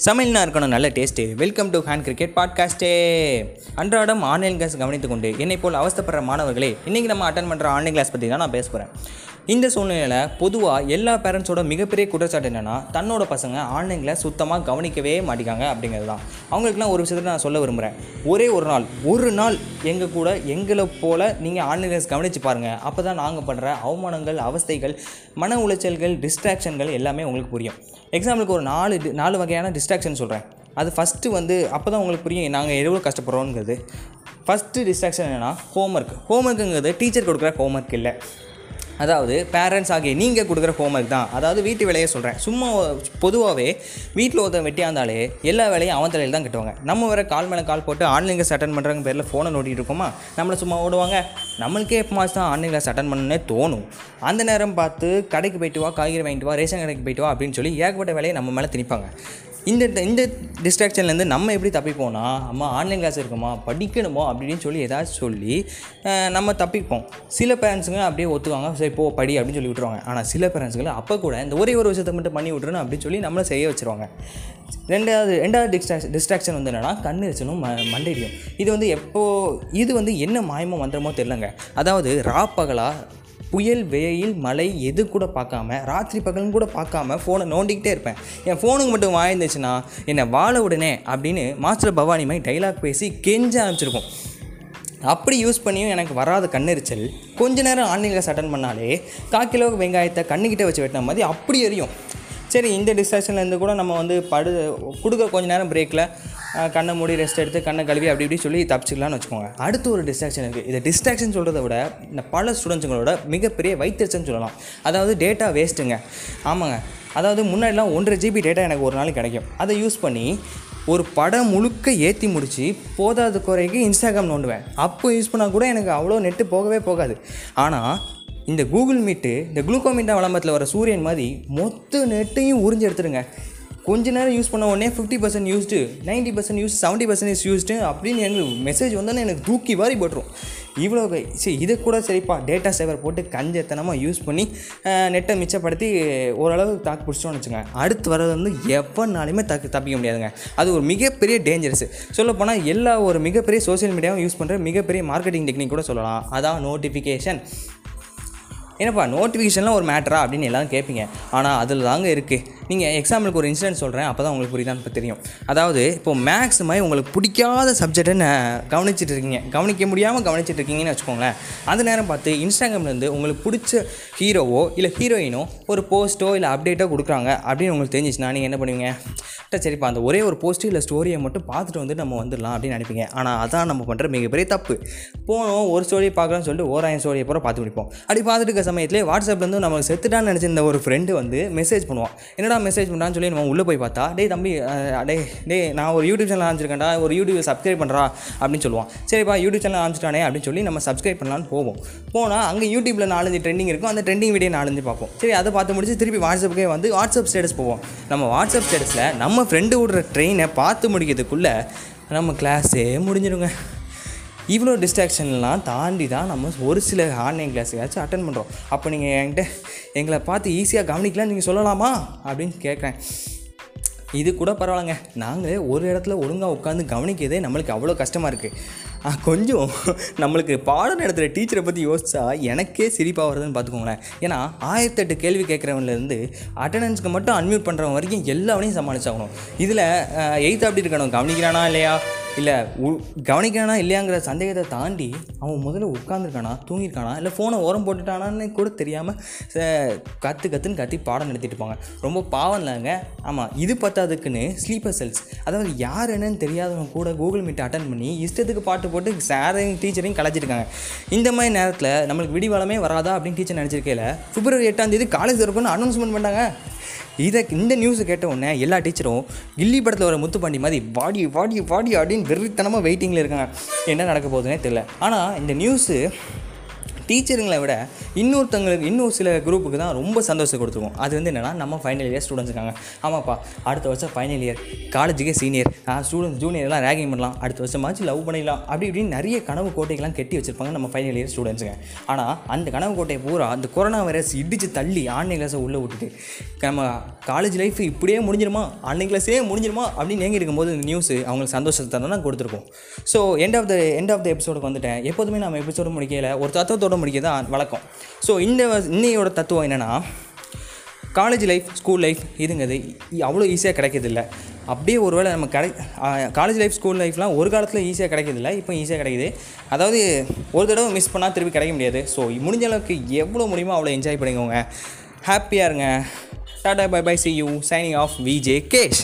சமையல்னா இருக்கணும் நல்ல taste welcome to hand cricket பாட்காஸ்ட்டே அன்றாடம் ஆன்லைன் கிளாஸ் கவனித்து கொண்டு என்னை போல் அவஸ்தப்படுற மாணவர்களே இன்றைக்கி நம்ம அட்டன் பண்ணுற ஆன்லைன் கிளாஸ் பற்றி தான் நான் பேச போகிறேன் இந்த சூழ்நிலையில் பொதுவாக எல்லா பேரண்ட்ஸோட மிகப்பெரிய குற்றச்சாட்டு என்னென்னா தன்னோட பசங்க ஆன்லைன் கிளாஸ் சுத்தமாக கவனிக்கவே மாட்டேங்காங்க அப்படிங்கிறது தான். அவங்களுக்குலாம் ஒரு விஷயத்தில் நான் சொல்ல விரும்புகிறேன் ஒரே ஒரு நாள் ஒரு நாள் எங்கள் கூட எங்களை போல் நீங்கள் ஆன்லைன் கிளாஸ் கவனித்து பாருங்கள் அப்போ தான் நாங்கள் பண்ணுற அவமானங்கள் அவஸ்தைகள் மன உளைச்சல்கள் டிஸ்ட்ராக்ஷன்கள் எல்லாமே உங்களுக்கு புரியும். எக்ஸாம்பிளுக்கு ஒரு நாலு நாலு வகையான டிஸ்ட்ராக்ஷன் சொல்கிறேன் அது ஃபஸ்ட்டு வந்து அப்போ தான் உங்களுக்கு புரியும் நாங்கள் எவ்வளோ கஷ்டப்படுறோங்கிறது. ஃபஸ்ட்டு டிஸ்ட்ராக்ஷன் என்னென்னா ஹோம்ஒர்க் ஹோம்ஒர்க்குங்கிறது டீச்சர் கொடுக்குற ஹோம்ஒர்க் இல்லை. அதாவது பேரண்ட்ஸ் ஆகிய நீங்கள் கொடுக்குற ஹோம்ஒர்க் தான். அதாவது வீட்டு வேலையை சொல்கிறேன் சும்மா பொதுவாகவே வீட்டில் ஒருத்தன் வெட்டியாந்தாலே எல்லா வேலையும் அவன் தலையில் தான் கட்டுவாங்க. நம்ம வேறு கால் மேலே கால் போட்டு ஆன்லைன் கிளாஸ் அட்டன் பண்ணுறாங்க பேரில் ஃபோனை நோட்டிகிட்டு இருக்கோமா? நம்மளை சும்மா ஓடுவாங்க. நம்மளுக்கே எப்போ மாதம் தான் ஆன்லைன் கிளாஸ் அட்டன் பண்ணனே தோணும். அந்த நேரம் பார்த்து கடைக்கு போயிட்டு வா காய்கறி வாங்கிட்டு வா ரேஷன் கடைக்கு போயிட்டு வா அப்படின்னு சொல்லி ஏகப்பட்ட வேலையை நம்ம மேலே திணிப்பாங்க. இந்த இந்த டிஸ்ட்ராக்ஷன்லேருந்து நம்ம எப்படி தப்பிப்போம்னா அம்மா ஆன்லைன் கிளாஸ் இருக்குமா படிக்கணுமோ அப்படின்னு சொல்லி ஏதாச்சும் சொல்லி நம்ம தப்பிப்போம். சில பேரண்ட்ஸுங்க அப்படியே ஒத்துவாங்க சரி போ படி அப்படின்னு சொல்லி விட்ருவாங்க ஆனால் சில பேரண்ட்ஸுங்களை அப்போ கூட இந்த ஒரே ஒரு விஷயத்தை மட்டும் பண்ணி விட்றணும் அப்படின்னு சொல்லி நம்மளை செய்ய வச்சுருவாங்க. ரெண்டாவது ரெண்டாவது டிஸ்ட்ராக்ஷன் டிஸ்ட்ராக்ஷன் வந்து என்னென்னா கண்ணெரிச்சலும் ம மண்டடியும் இது வந்து எப்போது இது வந்து என்ன மாயமோ மந்திரமோ தெரிலங்க அதாவது ராப்பகலாக புயல் வெயில் மழை எது கூட பார்க்காம ராத்திரி பகலும் கூட பார்க்காம ஃபோனை நோண்டிக்கிட்டே இருப்பேன். என் ஃபோனுக்கு மட்டும் வாய்ந்துச்சுன்னா என்னை வாழ உடனே அப்படின்னு மாஸ்டர் பவானி மாதிரி டைலாக் பேசி கெஞ்ச ஆரம்பிச்சிருக்கோம். அப்படி யூஸ் பண்ணியும் எனக்கு வராத கண்ணெரிச்சல் கொஞ்ச நேரம் ஆன்லைன் கிளாஸ் அட்டன் பண்ணாலே கால் கிலோ வெங்காயத்தை கண்ணுக்கிட்ட வச்சு வெட்டின மாதிரி அப்படி எரியும். சரி இந்த டிஸ்ட்ராக்ஷன்லேருந்து கூட நம்ம வந்து படு கொடுக்க கொஞ்ச நேரம் பிரேக்கில் கண்ணை மூடி ரெஸ்ட் எடுத்து கண்ணை கழுவி அப்படி இப்படி சொல்லி தப்பிச்சிக்கலாம்னு வச்சுக்கோங்க. அடுத்து ஒரு டிஸ்ட்ராக்ஷன் இருக்குது இதை டிஸ்ட்ராக்ஷன் சொல்கிறத விட இந்த பல ஸ்டூடெண்ட்ஸுங்களோட மிகப்பெரிய வைத்தறிச்சல்னு சொல்லலாம். அதாவது டேட்டா வேஸ்ட்டுங்க ஆமாங்க. அதாவது முன்னாடிலாம் ஒன்றரை ஜிபி டேட்டா எனக்கு ஒரு நாள் கிடைக்கும். அதை யூஸ் பண்ணி ஒரு படம் முழுக்க ஏற்றி முடித்து போதாத குறைக்கு இன்ஸ்டாகிராம் நோண்டுவேன். அப்போ யூஸ் பண்ணால் கூட எனக்கு அவ்வளோ நெட்டு போகவே போகாது. ஆனால் இந்த கூகுள் மீட்டு இந்த குளுக்கோமீட்டா விளம்பரத்தில் வர சூரியன் மாதிரி மொத்த நெட்டையும் உறிஞ்சு எடுத்துருங்க. கொஞ்ச நேரம் யூஸ் பண்ண உடனே fifty percent used ninety percent use seventy percentage used அப்படின்னு எனக்கு மெசேஜ் வந்தோன்னே எனக்கு தூக்கி வாரி போட்டுரும். இவ்வளோ சரி இதை கூட சரிப்பா டேட்டா சேவர் போட்டு கஞ்சத்தனமாக யூஸ் பண்ணி நெட்டை மிச்சப்படுத்தி ஓரளவு தாக்கு பிடிச்சோன்னு வச்சுங்க அடுத்து வர்றது வந்து எப்போனாலுமே தக்கு தப்பிக்க முடியாதுங்க. அது ஒரு மிகப்பெரிய டேஞ்சரஸ் சொல்லப்போனால் எல்லா ஒரு மிகப்பெரிய சோஷியல் மீடியாவும் யூஸ் பண்ணுற மிகப்பெரிய மார்க்கெட்டிங் டெக்னிக் கூட சொல்லலாம். அதான் நோட்டிஃபிகேஷன் என்னப்பா நோட்டிஃபிகேஷன்லாம் ஒரு மேட்டரா அப்படின்னு எல்லாரும் கேட்பீங்க ஆனால் அதில் தாங்க இருக்குது நீங்கள் எக்ஸாம்பிளுக்கு ஒரு இன்சிடென்ட் சொல்கிறேன் அப்போ தான் உங்களுக்கு புரியுதான்னு இப்போ தெரியும். அதாவது இப்போ மேக்ஸ் மாதிரி உங்களுக்கு பிடிக்காத சப்ஜெக்டை நான் கவனிச்சிட்டு இருக்கீங்க. கவனிக்க முடியாமல் கவனிச்சிட்டு இருக்கீங்கன்னு வச்சுக்கோங்களேன். அந்த நேரம் பார்த்து இன்ஸ்டாகிராம்லேருந்து உங்களுக்கு பிடிச்ச ஹீரோவோ இல்லை ஹீரோயினோ ஒரு போஸ்ட்டோ இல்லை அப்டேட்டோ கொடுக்குறாங்க அப்படின்னு உங்களுக்கு தெரிஞ்சிச்சுன்னா நீங்கள் என்ன பண்ணுவீங்க? சரிப்பா அந்த ஒரே ஒரு போஸ்ட்டு இல்லை ஸ்டோரியை மட்டும் பார்த்துட்டு வந்து நம்ம வந்துடலாம் அப்படின்னு நினைப்பீங்க. ஆனால் அதான் நம்ம பண்ணுற மிகப்பெரிய தப்பு. போனோம் ஒரு ஸ்டோரியை பார்க்கலாம்னு சொல்லிட்டு ஓராயிரம் ஸ்டோரியை பூரா பார்த்து முடிப்போம். அப்படி பார்த்துட்டு சமயத்திலே வாட்ஸ்அப்லேருந்து நம்ம செத்துட்டான்னு நினச்சிருந்த ஒரு ஃப்ரெண்டு வந்து மெசேஜ் பண்ணுவான். என்னடா மெசேஜ் பண்ணுறான்னு சொல்லி நம்ம உள்ளே போய் பார்த்தா டேய் தம்பி டே டே நான் ஒரு யூடியூப் சேனல் ஆரம்பிச்சிருக்கேன்டா ஒரு யூடியூப் சப்ஸ்கிரைப் பண்ணுறா அப்படின்னு சொல்லுவான். சரிப்பா யூடியூப் சேனல் ஆரம்பிச்சிட்டானே அப்படின்னு சொல்லி நம்ம சப்ஸ்கிரைப் பண்ணலான்னு போவோம். போனால் அங்கே யூடியூப்பில் நாலஞ்சு ட்ரெண்டிங் இருக்கும் அந்த ட்ரெண்டிங் வீடியோ நாலஞ்சு பார்ப்போம். சரி அதை பார்த்து முடிச்சு திருப்பி வாட்ஸ்அப்புக்கே வந்து வாட்ஸ்அப் ஸ்டேட்டஸ் போவோம். நம்ம வாட்ஸ்அப் ஸ்டேட்டஸில் நம்ம ஃப்ரெண்டு விடுற ட்ரெயினை பார்த்து முடிக்கிறதுக்குள்ளே நம்ம கிளாஸே முடிஞ்சிடுங்க இவ்வளோ டிஸ்ட்ராக்ஷன்லாம் தாண்டி தான் நம்ம ஒரு சில ஆன்லைன் கிளாஸையாச்சும் அட்டன் பண்ணுறோம் அப்போ நீங்கள் என்கிட்ட எங்களை பார்த்து ஈஸியாக கவனிக்கலாம் நீங்கள் சொல்லலாமா? அப்படின்னு கேட்குறேன் இது கூட பரவாயில்லைங்க. நாங்களே ஒரு இடத்துல ஒழுங்காக உட்காந்து கவனிக்கிறதே நம்மளுக்கு அவ்வளோ கஷ்டமாக இருக்குது கொஞ்சம் நம்மளுக்கு பாடம் நடத்துகிற டீச்சரை பற்றி யோசிச்சா எனக்கே சிரிப்பாக வருதுன்னு பார்த்துக்கோங்களேன். ஏன்னா ஆயிரத்தெட்டு கேள்வி கேட்குறவன்லேருந்து அட்டண்டன்ஸ்க்கு மட்டும் அன்மியூட் பண்ணுறவன் வரைக்கும் எல்லாவனையும் சமாளிச்சாகணும். இதில் எயித் அப்படி இருக்கணும். கவனிக்கிறானா இல்லையா? இல்லை கவனிக்கிறானா இல்லையாங்கிற சந்தேகத்தை தாண்டி அவன் முதல்ல உட்காந்துருக்கானா தூங்கியிருக்கானா இல்லை ஃபோனை ஓரம் போட்டுட்டானான்னு கூட தெரியாமல் கற்று கற்றுன்னு கத்தி பாடம் நடத்திட்டு இருப்பாங்க. ரொம்ப பாவம் இல்லைங்க. ஆமாம் இது பத்தாதுக்குன்னு ஸ்லீப்பர் செல்ஸ் அதாவது யார் என்னன்னு தெரியாதவங்க கூட கூகுள் மீட் அட்டன் பண்ணி இஷ்டத்துக்கு பாட்டு போட்டு சாரையும் டீச்சரையும் கலைச்சிருக்காங்க இந்த மாதிரி நேரத்தில் நம்மளுக்கு விடிவாளமே வராதா அப்படின்னு டீச்சர் நினச்சிருக்கையில் பிப்ரவரி எட்டாம் தேதி காலேஜ் இருக்குன்னு அனௌன்ஸ்மெண்ட் பண்ணாங்க இதை இந்த நியூஸ் கேட்ட உடனே எல்லா டீச்சரும் கில்லி படத்தில் வர முத்துப்பாண்டி மாதிரி வாடி வாடி வாடி அப்படின்னு வெறித்தனமாக வெயிட்டிங்கில் இருக்காங்க. என்ன நடக்க போகுதுன்னே தெரியல. ஆனால் இந்த நியூஸு டீச்சருங்களை விட இன்னொருத்தங்களுக்கு இன்னொரு சில குரூப்புக்கு தான் ரொம்ப சந்தோஷம் கொடுத்துருவோம். அது வந்து என்னென்னா நம்ம ஃபைனல் இயர் ஸ்டூடெண்ட்ஸ் இருக்காங்க. ஆமாப்பா அடுத்த வருஷம் ஃபைனல் இயர் காலேஜுக்கே சீனியர் ஸ்டூடெண்ட்ஸ் ஜூனியர்லாம் ரேகிங் பண்ணலாம். அடுத்த வருஷமாச்சு லவ் பண்ணிடலாம். அப்படி இப்படின்னு நிறைய கனவு கோட்டைகள்லாம் கட்டி வச்சிருப்பாங்க நம்ம ஃபைனல் இயர் ஸ்டூடெண்ட்ஸுங்க ஆனால் அந்த கனவு கோட்டையை பூரா அந்த கொரோனா வைரஸ் இடித்து தள்ளி ஆன்லைன் கிளாஸை உள்ளே விட்டுட்டு நம்ம காலேஜ் லைஃப் இப்படியே முடிஞ்சிருமா? ஆன்லைன் கிளாஸே முடிஞ்சிருமா? அப்படின்னு ஏங்கி இருக்கும்போது இந்த நியூஸ் அவங்களுக்கு சந்தோஷத்தை தான் கொடுத்துருக்கோம். So end of the end of the எபிசோடுக்கு வந்துட்டேன். எப்போதுமே நம்ம எபிசோடு முடிக்கல. ஒரு தத்துவத்தோட அதோட முடிக்கிறது தான் வழக்கம். ஸோ இந்த இன்னையோட தத்துவம் என்னென்னா காலேஜ் லைஃப் ஸ்கூல் லைஃப் இதுங்கிறது அவ்வளோ ஈஸியாக கிடைக்கிறதில்ல. அப்படியே ஒருவேளை நம்ம கிடை காலேஜ் லைஃப் ஸ்கூல் லைஃப்லாம் ஒரு காலத்தில் ஈஸியாக கிடைக்கிறதில்ல இப்போ ஈஸியாக கிடைக்குது. அதாவது ஒரு தடவை மிஸ் பண்ணால் திருப்பி கிடைக்க முடியாது. ஸோ முடிஞ்ச அளவுக்கு எவ்வளோ முடியுமோ அவ்வளோ என்ஜாய் பண்ணிக்கோங்க. ஹாப்பியாக இருங்க. Tata bye bye see you signing off VJ Kesh